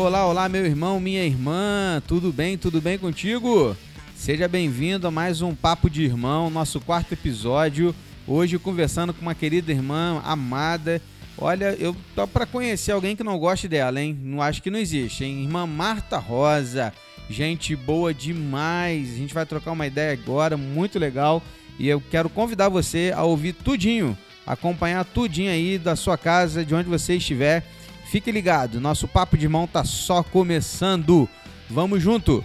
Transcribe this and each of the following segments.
Olá, olá, meu irmão, minha irmã, tudo bem? Tudo bem contigo? Seja bem-vindo a mais um Papo de Irmão, nosso quarto episódio. Hoje conversando com uma querida irmã amada. Olha, eu tô para conhecer alguém que não goste dela, hein? Não acho que não existe, hein? Irmã Marta Rosa. Gente boa demais. A gente vai trocar uma ideia agora, muito legal. E eu quero convidar você a ouvir tudinho, acompanhar tudinho aí da sua casa, de onde você estiver Fique ligado, nosso papo de mão tá só começando. Vamos junto!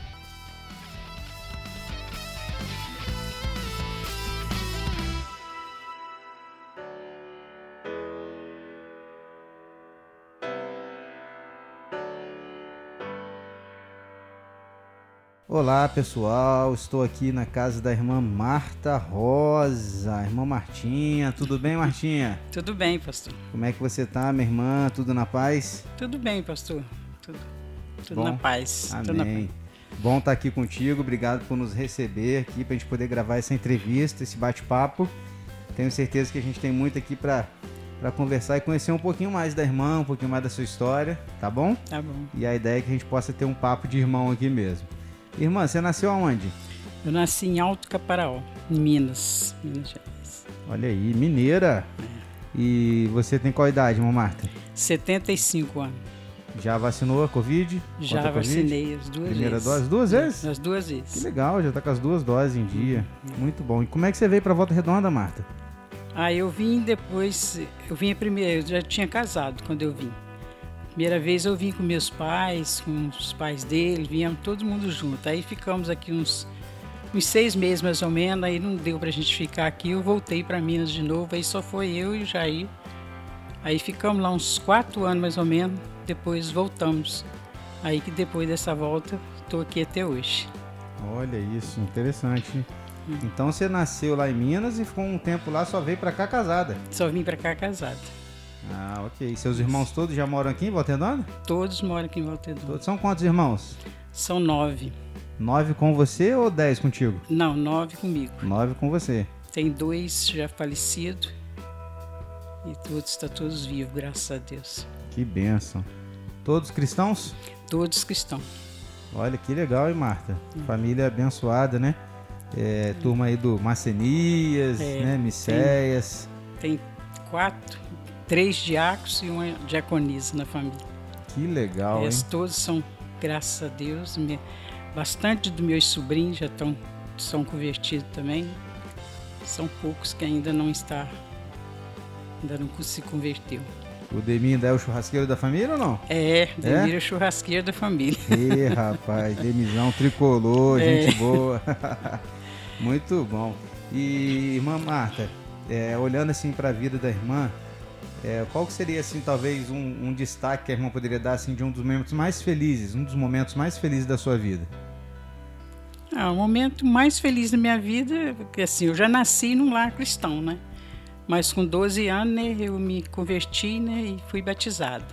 Olá pessoal, estou aqui na casa da irmã Marta Rosa, irmã Martinha. Tudo bem, Martinha? Tudo bem, pastor. Como é que você tá, minha irmã? Tudo na paz? Tudo bem, pastor. Tudo, tudo na paz. Amém. Tudo na paz. Bom estar aqui contigo. Obrigado por nos receber aqui para a gente poder gravar essa entrevista, esse bate-papo. Tenho certeza que a gente tem muito aqui para para conversar e conhecer um pouquinho mais da irmã, um pouquinho mais da sua história, tá bom? Tá bom. E a ideia é que a gente possa ter um papo de irmão aqui mesmo. Irmã, você nasceu aonde? Eu nasci em Alto Caparaó, em Minas, Minas Gerais. Olha aí, mineira. E você tem qual idade, irmã Marta? 75 anos. Já vacinou a Covid? Já Contra a Covid? vacinei as duas Primeira vezes. dose? Duas vezes? As duas Que vezes. legal, já tá com as duas doses em dia. Muito bom. E como é que você veio pra Volta Redonda, Marta? Aí eu vim depois, eu vim a primeira, eu já tinha casado quando eu vim. Primeira vez eu vim com meus pais, com os pais dele, viemos todo mundo junto. Aí ficamos aqui uns, uns seis meses mais ou menos, aí não deu pra gente ficar aqui, eu voltei para Minas de novo, aí só foi eu e o Jair. Aí ficamos lá uns quatro anos mais ou menos, depois voltamos. Aí que depois dessa volta, estou aqui até hoje. Olha isso, interessante. Então você nasceu lá em Minas e ficou um tempo lá, só veio pra cá casada. Só vim para cá casada. Ah, ok. Seus irmãos todos já moram aqui em Volta Redonda? Todos moram aqui em Volta Redonda. Todos são quantos irmãos? São nove. Nove com você ou dez contigo? Não, nove comigo. Nove com você. Tem dois já falecidos e todos estão todos vivos, graças a Deus. Que benção. Todos cristãos? Todos cristãos. Olha que legal, hein, Marta? Família abençoada, né? É, turma aí do Macenias, É, né? Micéias. Tem quatro, três diáconos e uma diaconisa na família. Que legal, hein? Eles todos são, graças a Deus, me- bastante dos meus sobrinhos já estão são convertidos também. São poucos que ainda não está, ainda não se converteu. O Demi ainda é o churrasqueiro da família ou não? É, Demira é? churrasqueiro da família. Ih, rapaz, Demizão tricolor, É. gente boa. Muito bom. E, irmã Marta, é, olhando assim para a vida da irmã, é, qual que seria assim talvez um, um destaque que a irmã poderia dar assim de um dos momentos mais felizes, um dos momentos mais felizes da sua vida? Ah, o momento mais feliz da minha vida, porque assim, eu já nasci num lar cristão, né? Mas com 12 anos, né, eu me converti, né, e fui batizada.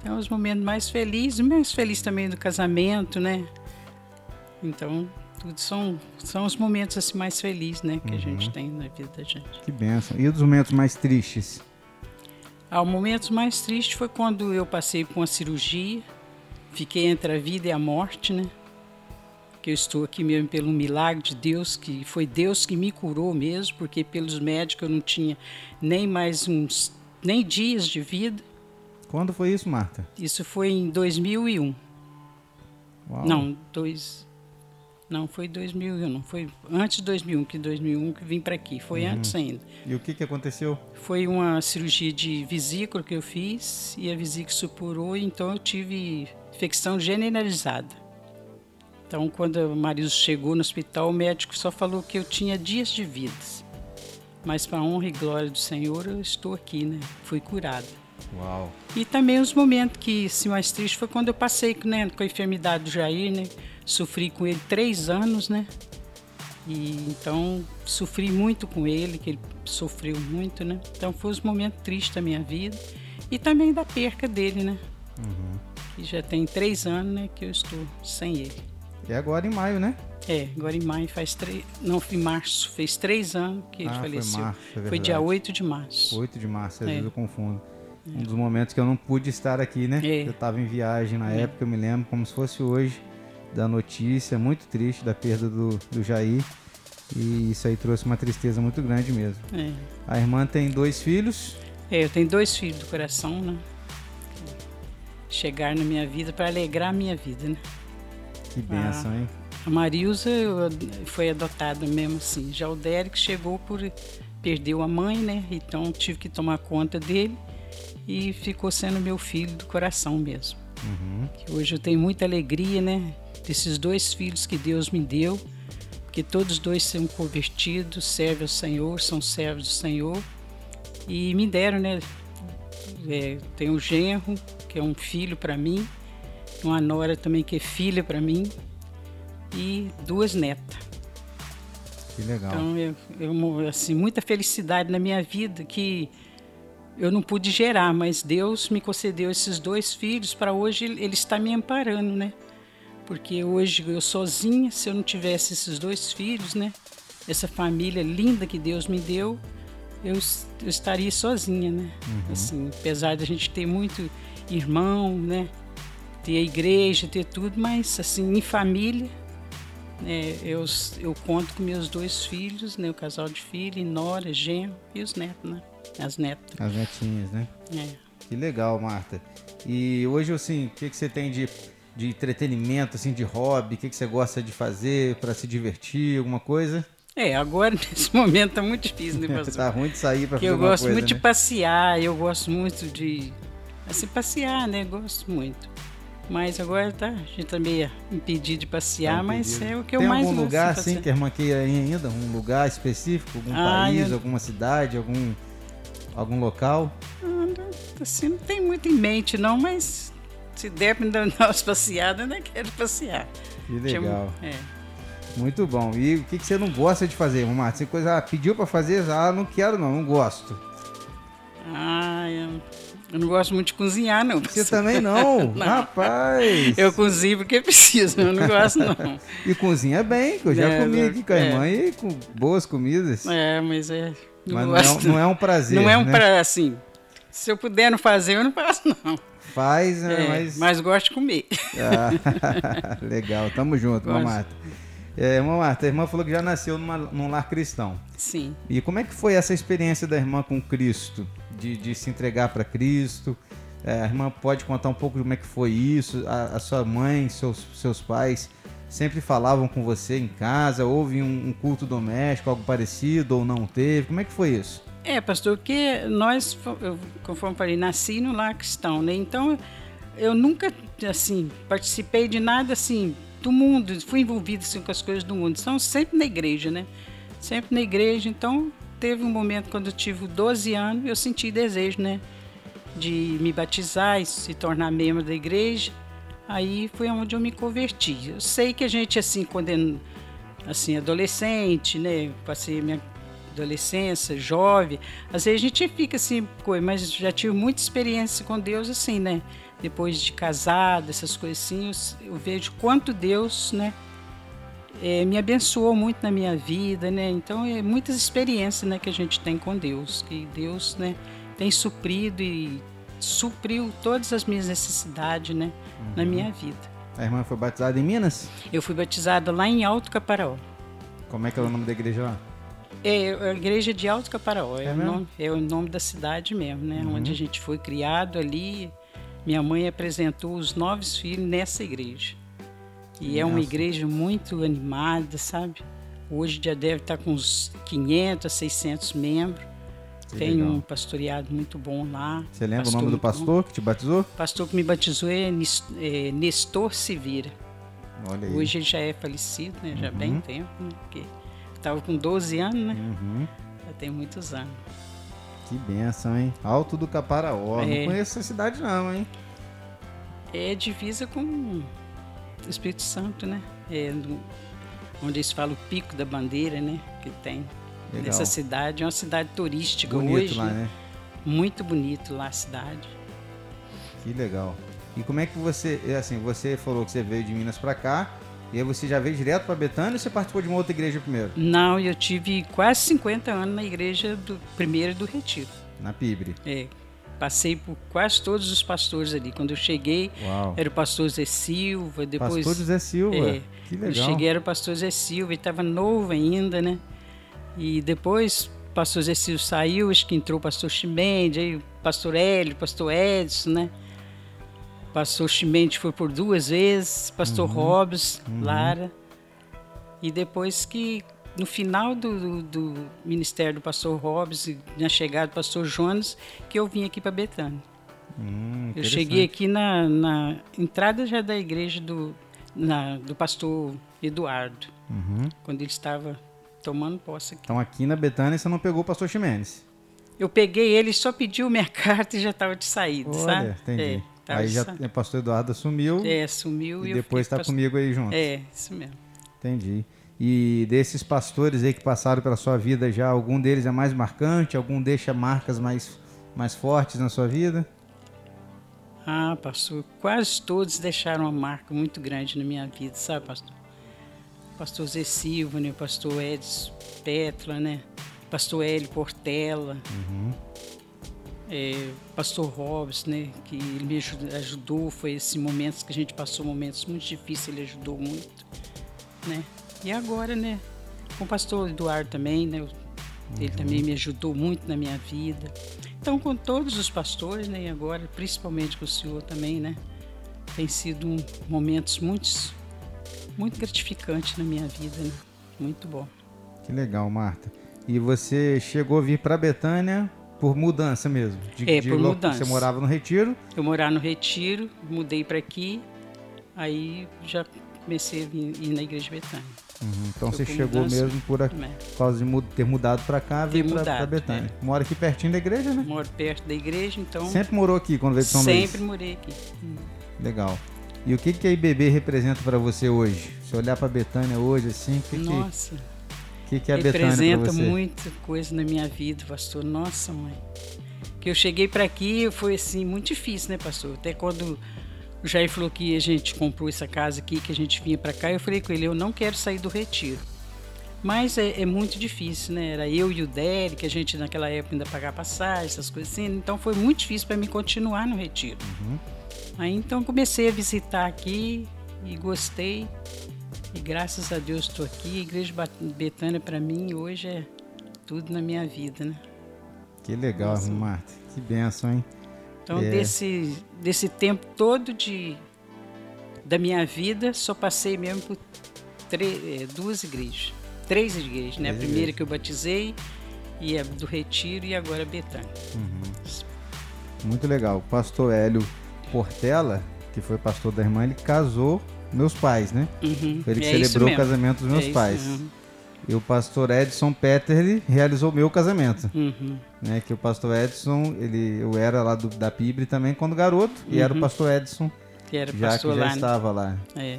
Então, os momentos mais felizes, mais feliz também do casamento, né? Então, tudo são, são os momentos assim mais felizes, né, que a gente tem na vida da gente. Que benção. E os momentos mais tristes? O momento mais triste foi quando eu passei por uma cirurgia, fiquei entre a vida e a morte, né? Que eu estou aqui mesmo pelo milagre de Deus, que foi Deus que me curou mesmo, porque pelos médicos eu não tinha nem mais uns nem dias de vida. Quando foi isso, Marta? Isso foi em 2001. Uau. Não, dois Não, foi 2001, não foi antes de 2001, que 2001 que vim para aqui, foi antes ainda. E o que, que aconteceu? Foi uma cirurgia de vesícula que eu fiz e a vesícula supurou, então eu tive infecção generalizada. Então, quando o marido chegou no hospital, o médico só falou que eu tinha dias de vida. Mas, para honra e glória do Senhor, eu estou aqui, né? Fui curada. Uau. E também os momentos que, assim, mais triste foi quando eu passei né, com a enfermidade do Jair, né? Sofri com ele três anos, né? E então sofri muito com ele, que ele sofreu muito, né? Então foi os momentos tristes da minha vida e também da perca dele, né? Que já tem três anos, né, que eu estou sem ele. E agora em maio, né? É, agora em maio faz três, não, em março, fez três anos que ele Ah, foi faleceu. março, é foi dia verdade. 8 de março. 8 de março, às É. vezes eu confundo. Um dos momentos que eu não pude estar aqui, né? É. Eu estava em viagem na época, eu me lembro como se fosse hoje da notícia muito triste da perda do, do Jair. E isso aí trouxe uma tristeza muito grande mesmo. É. A irmã tem dois filhos. É, eu tenho dois filhos do coração, né? Chegar na minha vida para alegrar a minha vida, né? Que benção, hein? A Marilza foi adotada mesmo assim. Já o Derek chegou por perdeu a mãe, né? Então tive que tomar conta dele e ficou sendo meu filho do coração mesmo. Uhum. Hoje eu tenho muita alegria, né? Desses dois filhos que Deus me deu, que todos dois são convertidos, servem ao Senhor, são servos do Senhor e me deram, né? É, tem um genro que é um filho para mim, uma nora também que é filha para mim e duas netas. Que legal. Então, eu, eu, assim, muita felicidade na minha vida que eu não pude gerar, mas Deus me concedeu esses dois filhos para hoje ele ele está me amparando, né? Porque hoje eu sozinha, se eu não tivesse esses dois filhos, né? Essa família linda que Deus me deu, eu, eu estaria sozinha, né? Assim, apesar da gente ter muito irmão, né? Ter a igreja, ter tudo, mas assim, em família, é, eu, eu conto com meus dois filhos, né? O casal de filho, Nora, genro e os netos, né? As netas. As netinhas, né? É. Que legal, Marta. E hoje, assim, o que, que você tem de, de entretenimento, assim, de hobby? O que, que você gosta de fazer para se divertir? Alguma coisa? É, agora nesse momento tá muito difícil, né, pastor? tá ruim de sair para fazer eu gosto coisa, muito de né? passear, eu gosto muito de assim passear, né? Gosto muito. Mas agora tá, a gente tá meio impedido de passear, Tá mas é o que eu Tem mais algum gosto lugar de assim passear. que a irmã queira ir ainda? Um lugar específico? Algum Ah, país, eu- alguma cidade, algum, algum local? Não, assim, não tem muito em mente não, mas se der dar umas passeadas, eu ainda quero passear. Que Tinha- legal. É. Muito bom. E o que, que você não gosta de fazer, Marta? Você coisa, ah, pediu para fazer, ah, não quero não, não gosto. Ah, eu, eu não gosto muito de cozinhar, não. Você também não? Não. Rapaz! Eu cozinho porque preciso, eu não gosto não. E cozinha bem, que eu já É, comi não- aqui com a é. irmã e com boas comidas. É, mas é. Não Mas não é, gosto. um- não é um prazer. Não é um né? pra assim. Se eu puder não fazer, eu não faço, não. Faz, né? É, mas. mas gosto de comer. Ah, legal, tamo junto, Gosto. Marta. É, irmã Marta, a irmã falou que já nasceu numa, num lar cristão. Sim. E como é que foi essa experiência da irmã com Cristo? De, de se entregar para Cristo? É, a irmã pode contar um pouco de como é que foi isso? A, a sua mãe, seus, seus pais sempre falavam com você em casa? Houve um, um culto doméstico, algo parecido ou não teve? Como é que foi isso? É, pastor, porque nós, eu, conforme falei, nasci no lar cristão, né? Então, eu nunca, assim, participei de nada, assim, do mundo, fui envolvido, assim, com as coisas do mundo. Então, sempre na igreja, né? Sempre na igreja. Então, teve um momento, quando eu tive 12 anos, eu senti desejo, né? De me batizar e se tornar membro da igreja. Aí foi onde eu me converti. Eu sei que a gente, assim, quando é assim, adolescente, né? Passei minha adolescência, jovem. Às vezes a gente fica assim, mas já tive muita experiência com Deus, assim, né? Depois de casado, essas coisas assim, eu, eu vejo quanto Deus, né? eh, me abençoou muito na minha vida, né? Então, é muitas experiências, né, que a gente tem com Deus, que Deus, né, tem suprido e supriu todas as minhas necessidades, né, na minha vida. A irmã foi batizada em Minas? Eu fui batizada lá em Alto Caparaó. Como é que é o nome da igreja lá? É a igreja de Alto Caparaó, é, É o, nome, é o nome da cidade mesmo, né? Uhum. Onde a gente foi criado ali. Minha mãe apresentou os nove filhos nessa igreja. E é uma Nossa. igreja muito animada, sabe? Hoje já deve estar com uns 500 a 600 membros. Que Tem legal. um pastoreado muito bom lá. Você lembra o Pastor nome do muito bom. pastor que te batizou? O pastor que me batizou é, é Nestor Sivira. Olha aí. Hoje ele já é falecido, né? Já Uhum. bem tempo, né? Porque estava com 12 anos, né? Uhum. Já tem muitos anos. Que benção, hein? Alto do Caparaó. Não É. conheço essa cidade não, hein? É divisa com Espírito Santo, né? É no- onde eles falam o Pico da Bandeira, né? Que tem Legal. nessa cidade. É uma cidade turística Bonito hoje. lá, né? Muito bonito lá a cidade. Que legal. E como é que você, é assim, você falou que você veio de Minas pra cá, e aí você já veio direto pra Betânia ou você participou de uma outra igreja primeiro? Não, eu tive quase 50 anos na igreja do primeiro do Retiro. Na Pibre. É, Passei por quase todos os pastores ali. Quando eu cheguei, Uau. era o pastor Zé Silva, depois... Pastor José Silva. É, que Eu legal. cheguei, era o pastor Zé Silva, ele estava novo ainda, né? E depois o pastor Zé Silva saiu, acho que entrou o pastor Chimendes, aí o pastor Hélio, o pastor Edson, né? Pastor Chimendes foi por duas vezes, pastor Uhum. Hobbes, Lara. E depois que, no final do, do, do ministério do pastor Hobbes, e na chegada do pastor Jonas, que eu vim aqui para Betânia. Hum, Eu cheguei aqui na, na entrada já da igreja do, na- do pastor Eduardo, Uhum. quando ele estava tomando posse aqui. Então aqui na Betânia você não pegou o pastor Ximenes. Eu peguei ele, só pediu minha carta e já estava de saída, sabe? Olha, entendi. É, tava aí já o pastor Eduardo assumiu É, sumiu e, e depois está o comigo aí junto. pastor- É, isso mesmo. Entendi. E desses pastores aí que passaram pela sua vida já, algum deles é mais marcante? Algum deixa marcas mais, mais fortes na sua vida? Ah, pastor, quase todos deixaram uma marca muito grande na minha vida, sabe, pastor? Pastor Zé Silva, né? Pastor Edson Petla, né? Pastor Hélio Portela. É, pastor Hobbes, né? Que ele me aju- ajudou, foi esses momentos que a gente passou momentos muito difíceis, ele ajudou muito, né? E agora, né? Com o pastor Eduardo também, né? Ele também me ajudou muito na minha vida. Então, com todos os pastores, né? E agora, principalmente com o senhor também, né? Tem sido um, momentos muito, muito gratificantes na minha vida, né? Muito bom. Que legal, Marta. E você chegou a vir para Betânia por mudança mesmo? De, É, de por lo- mudança. Você morava no Retiro? Eu morar no Retiro, mudei para aqui, aí já comecei a vir, ir na Igreja Betânia. Uhum. Então Foi você chegou mudança. mesmo por, a- né? por causa de ter mudado para cá, veio para Betânia. Mora aqui pertinho da igreja, né? Moro perto da igreja, então Sempre morou aqui quando veio de São sempre Luís? morei aqui. Legal. E o que que a IBB representa para você hoje? Se olhar para Betânia hoje assim, o que, Nossa, que, que é Betânia para representa você? muita coisa na minha vida, pastor. Nossa, mãe. Que eu cheguei para aqui foi assim muito difícil, né, pastor? Até quando o Jair falou que a gente comprou essa casa aqui, que a gente vinha para cá, eu falei com ele, eu não quero sair do retiro. Mas é, é muito difícil, né? Era eu e o Derek, a gente naquela época ainda pagava passagem, essas coisas assim. Então foi muito difícil para mim continuar no retiro. Uhum. Aí então comecei a visitar aqui e gostei. E graças a Deus estou aqui. A Igreja Betânia para mim hoje é tudo na minha vida, né? Que legal, Nossa. Marta. Que benção, hein? Então É. desse desse tempo todo de da minha vida só passei mesmo por tre- eh, duas igrejas, três igrejas, né? A primeira que eu batizei e a do Retiro e agora Betânia. Muito legal. O pastor Hélio Portela, que foi pastor da irmã, ele casou meus pais, né? Uhum. Foi ele que É celebrou o casamento dos meus É pais. E o pastor Edson Petterly realizou o meu casamento. Uhum. Né, que o pastor Edson, ele, eu era lá do, da Pibre também quando garoto, e era o pastor Edson, Que era já que Uhum. pastor já lá. né? estava lá. É.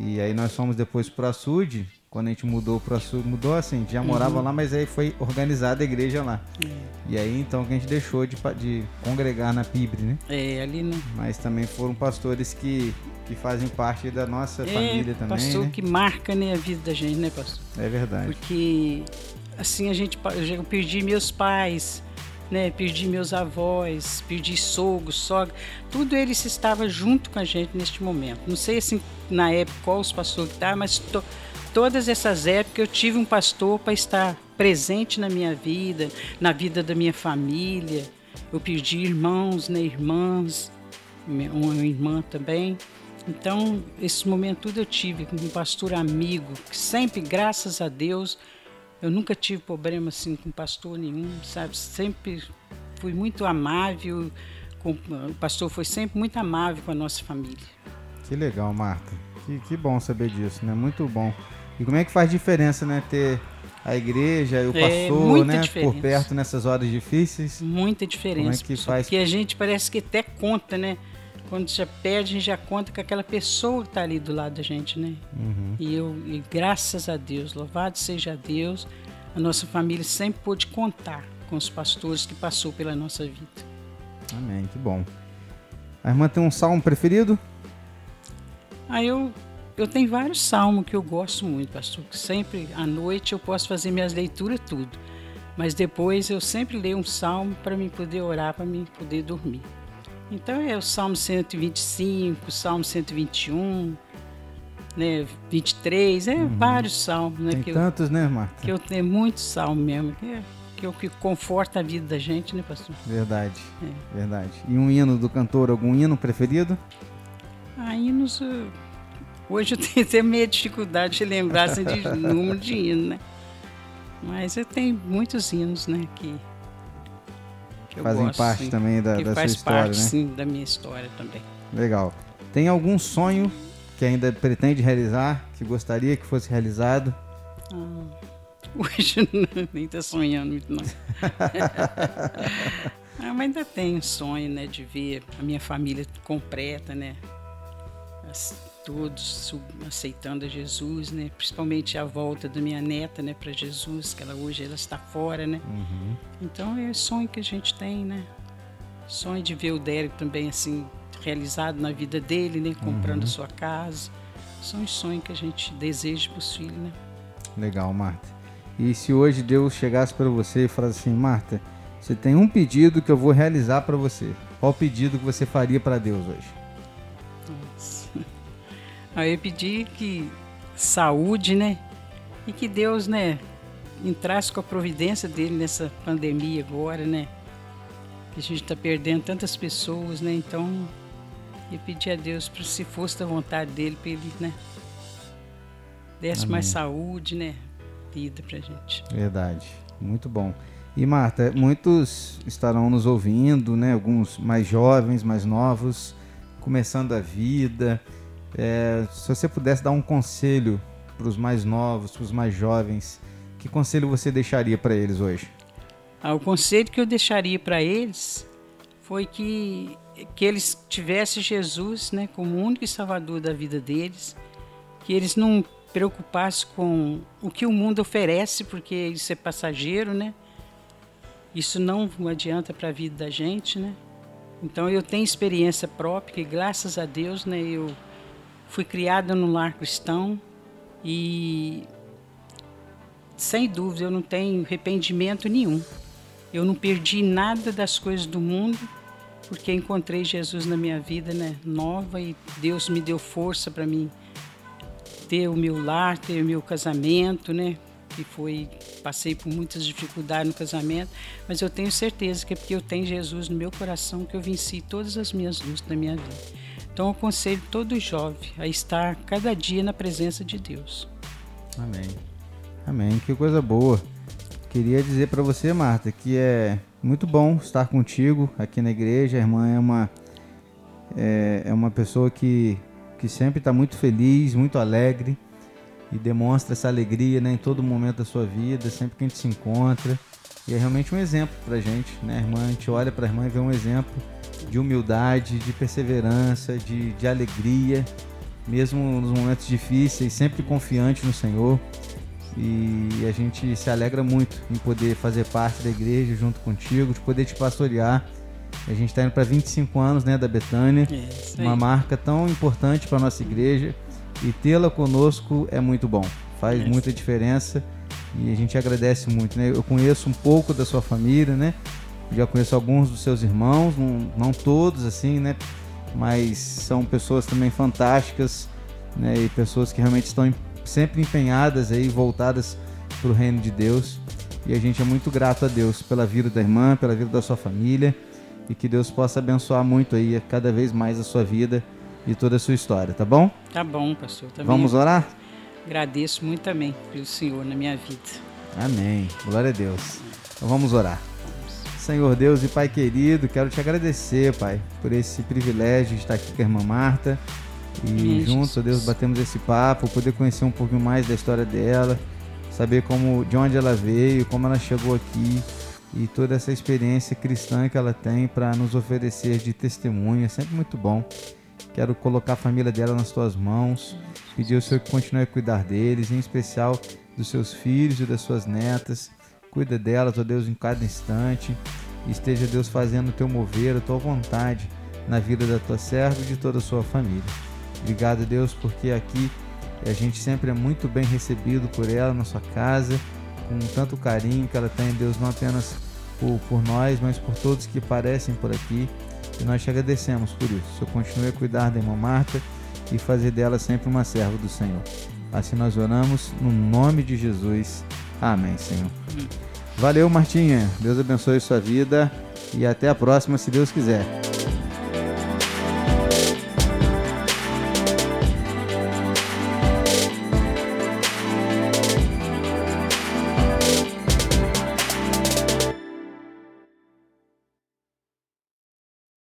E aí nós fomos depois pro Açude, quando a gente mudou pro Açude, mudou assim, já morava Uhum. lá, mas aí foi organizada a igreja lá. É. E aí então que a gente deixou de, de congregar na Pibre, né? É, ali no Mas também foram pastores que, que fazem parte da nossa família é, também, pastor né? que marca né, a vida da gente, né, pastor? É verdade. Porque assim a gente eu perdi meus pais, né? Perdi meus avós, perdi sogros, sogra, tudo eles estavam junto com a gente neste momento. Não sei assim na época qual os pastores que estavam, mas to- todas essas épocas eu tive um pastor para estar presente na minha vida, na vida da minha família. Eu perdi irmãos, né, irmãs, uma irmã também. Então, esse momento tudo eu tive com um pastor amigo, que sempre, graças a Deus, eu nunca tive problema assim com pastor nenhum, sabe? Sempre fui muito amável, com, o pastor foi sempre muito amável com a nossa família. Que legal, Marta. Que, que bom saber disso, né? Muito bom. E como é que faz diferença, né? Ter a igreja e o É, pastor, né? diferença. Por perto nessas horas difíceis. Muita diferença. que pessoal, faz? Porque a gente parece que até conta, né? Quando já perde, a gente já conta com aquela pessoa que está ali do lado da gente, né? Uhum. E eu, e graças a Deus, louvado seja Deus, a nossa família sempre pôde contar com os pastores que passou pela nossa vida. Amém, que bom. A irmã tem um salmo preferido? Aí eu, eu tenho vários salmos que eu gosto muito, pastor, que sempre à noite eu posso fazer minhas leituras tudo. Mas depois eu sempre leio um salmo para me poder orar, para me poder dormir. Então é o Salmo 125, Salmo 121, né, 23, é uhum. vários salmos, né? Tem tantos, eu, né, Marta? Que eu tenho muitos salmos mesmo, que, é, que, eu, que conforta a vida da gente, né, pastor? Verdade, é. verdade. E um hino do cantor, algum hino preferido? Ah, hinos... Hoje eu tenho até meio dificuldade de lembrar assim, de número de hino, né? Mas eu tenho muitos hinos, né, que, que Fazem gosto, parte sim, também da, da sua história, parte, né? sim, da minha história também. Legal. Tem algum sonho que ainda pretende realizar, que gostaria que fosse realizado? Ah, hoje nem está sonhando muito, não. ah, mas ainda tenho sonho, né, de ver a minha família completa, né? As, todos aceitando a Jesus, né? Principalmente a volta da minha neta, né, para Jesus, que ela hoje ela está fora, né? Uhum. Então é o sonho que a gente tem, né? Sonho de ver o Derek também assim realizado na vida dele, né? Comprando uhum. sua casa. São os sonhos que a gente deseja para os filhos, né? Legal, Marta. E se hoje Deus chegasse para você e falasse assim, Marta, você tem um pedido que eu vou realizar para você. Qual o pedido que você faria para Deus hoje? Aí eu pedi que saúde, né? E que Deus, né, entrasse com a providência dele nessa pandemia agora, né? Que a gente está perdendo tantas pessoas, né? Então, e pedir a Deus para se fosse da vontade dele, para ele, né? Desse Amém. mais saúde, né? Vida pra gente. Verdade. Muito bom. E Marta, muitos estarão nos ouvindo, né? Alguns mais jovens, mais novos, começando a vida. É, se você pudesse dar um conselho para os mais novos, para os mais jovens, que conselho você deixaria para eles hoje? Ah, o conselho que eu deixaria para eles foi que que eles tivessem Jesus né, como único salvador da vida deles, que eles não preocupassem com o que o mundo oferece, porque isso é passageiro, né? Isso não adianta para a vida da gente, né? Então eu tenho experiência própria, que graças a Deus, né, eu fui criada no lar cristão e sem dúvida eu não tenho arrependimento nenhum. Eu não perdi nada das coisas do mundo porque encontrei Jesus na minha vida, né, nova e Deus me deu força para mim ter o meu lar, ter o meu casamento, né, que foi passei por muitas dificuldades no casamento, mas eu tenho certeza que é porque eu tenho Jesus no meu coração que eu venci todas as minhas lutas da minha vida. Então eu aconselho todo jovem a estar cada dia na presença de Deus. Amém. Amém. Que coisa boa. Queria dizer para você, Marta, que é muito bom estar contigo aqui na igreja. A irmã é uma, é, é uma pessoa que, que sempre está muito feliz, muito alegre e demonstra essa alegria né, em todo momento da sua vida, sempre que a gente se encontra. E é realmente um exemplo para gente, né, irmã? A gente olha para a irmã e vê um exemplo de humildade, de perseverança, de, de alegria, mesmo nos momentos difíceis, sempre confiante no Senhor. E a gente se alegra muito em poder fazer parte da igreja junto contigo, de poder te pastorear. A gente está indo para 25 anos né, da Betânia, é uma marca tão importante para nossa igreja. E tê-la conosco é muito bom, faz é muita diferença e a gente agradece muito. Né? Eu conheço um pouco da sua família, né? Já conheço alguns dos seus irmãos, não, não todos assim, né? Mas são pessoas também fantásticas, né? E pessoas que realmente estão sempre empenhadas aí, voltadas para o reino de Deus. E a gente é muito grato a Deus pela vida da irmã, pela vida da sua família e que Deus possa abençoar muito aí cada vez mais a sua vida e toda a sua história, tá bom? Tá bom, pastor. Também Vamos orar? Agradeço muito também pelo Senhor na minha vida. Amém. Glória a Deus. Então vamos orar. Senhor Deus e Pai querido, quero te agradecer, Pai, por esse privilégio de estar aqui com a irmã Marta e juntos, Deus, batemos esse papo, poder conhecer um pouquinho mais da história dela, saber como, de onde ela veio, como ela chegou aqui e toda essa experiência cristã que ela tem para nos oferecer de testemunha, sempre muito bom. Quero colocar a família dela nas tuas mãos, pedir ao Senhor que continue a cuidar deles, em especial dos seus filhos e das suas netas. Cuida delas, ó Deus, em cada instante. Esteja, Deus, fazendo o teu mover, a tua vontade na vida da tua serva e de toda a sua família. Obrigado, Deus, porque aqui a gente sempre é muito bem recebido por ela na sua casa. com tanto carinho que ela tem, Deus, não apenas por, por nós, mas por todos que parecem por aqui. E nós te agradecemos por isso. O Senhor continue a cuidar da irmã Marta e fazer dela sempre uma serva do Senhor. Assim nós oramos no nome de Jesus. Amém, Senhor. Valeu, Martinha. Deus abençoe sua vida e até a próxima, se Deus quiser.